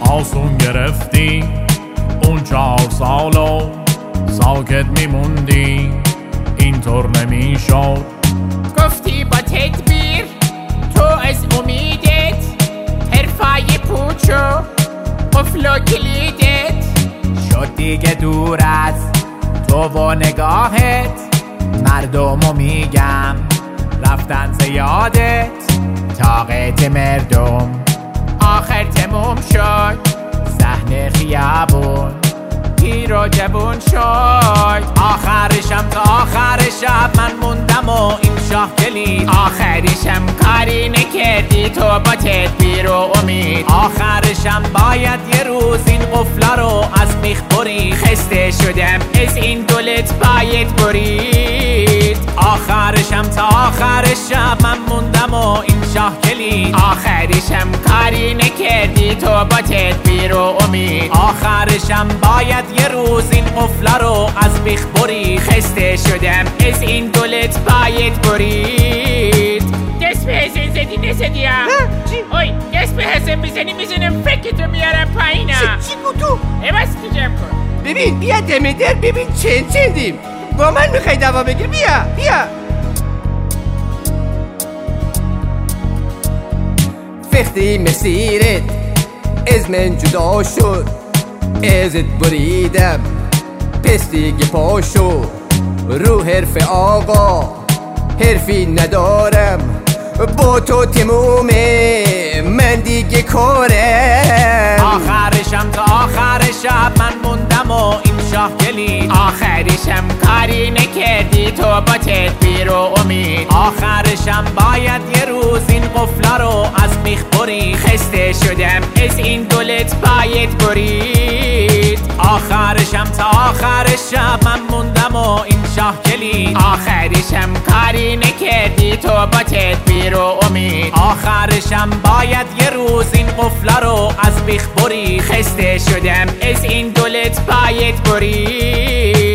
آسون گرفتی. اون چهار سالو ساکت میموندی. اینطور نمی‌شد. گفتی با تدبیر تو از امیدت حرفای پوچو قفل و کلیدت. شد دیگه دور از تو و نگاهت. مردمو میگم رفتن زیادت. طاقت مردم. آخر تموم شد صحنه خیابون. پیر و جوون شد آخرشم تا آخر شب من موندم و این شاه کلید آخریشم کاری نکردی تو با تدبیر و امید. آخرشم باید یه روز این قفلا رو از میخ برید. خسته شدم از این دولت باید برید. آخرشم نکردی تو با تدبیر و امید. آخرشم باید یه روز این قفلا رو از بیخ برید. خسته شدم از این دولت باید برید. دست به حسن زدی نزدی اوی دست به حسن بزنی می‌زنم فکرتو میارم پایینا. چی گوتو؟ عوض تو جمع کن. ببین بیا دمه در ببین چند چندیم. با من می‌خوای دوا بگیر بیا بیا. وقتی مسیرت. از من جدا شد. ازت بریدم پس دیگه پاشو رو حرف آقا حرفی ندارم. با تو تمومه من دیگه کارم. آخرشم تا آخر شب من موندم و این شاه کلید آخریشم کاری نکردی تو با تدبیر و امید. آخرشم باید یه روز این قفلا رو از میخ برید خسته شدم. از این دولت باید برید. آخرشم تا آخر شب من موندم و این شاه کلید. آخریشم کاری نکردی تو با تدبیر و امید. آخرشم باید یه روز این قفلا رو از بیخ برید خسته شدم از این دولت باید برید.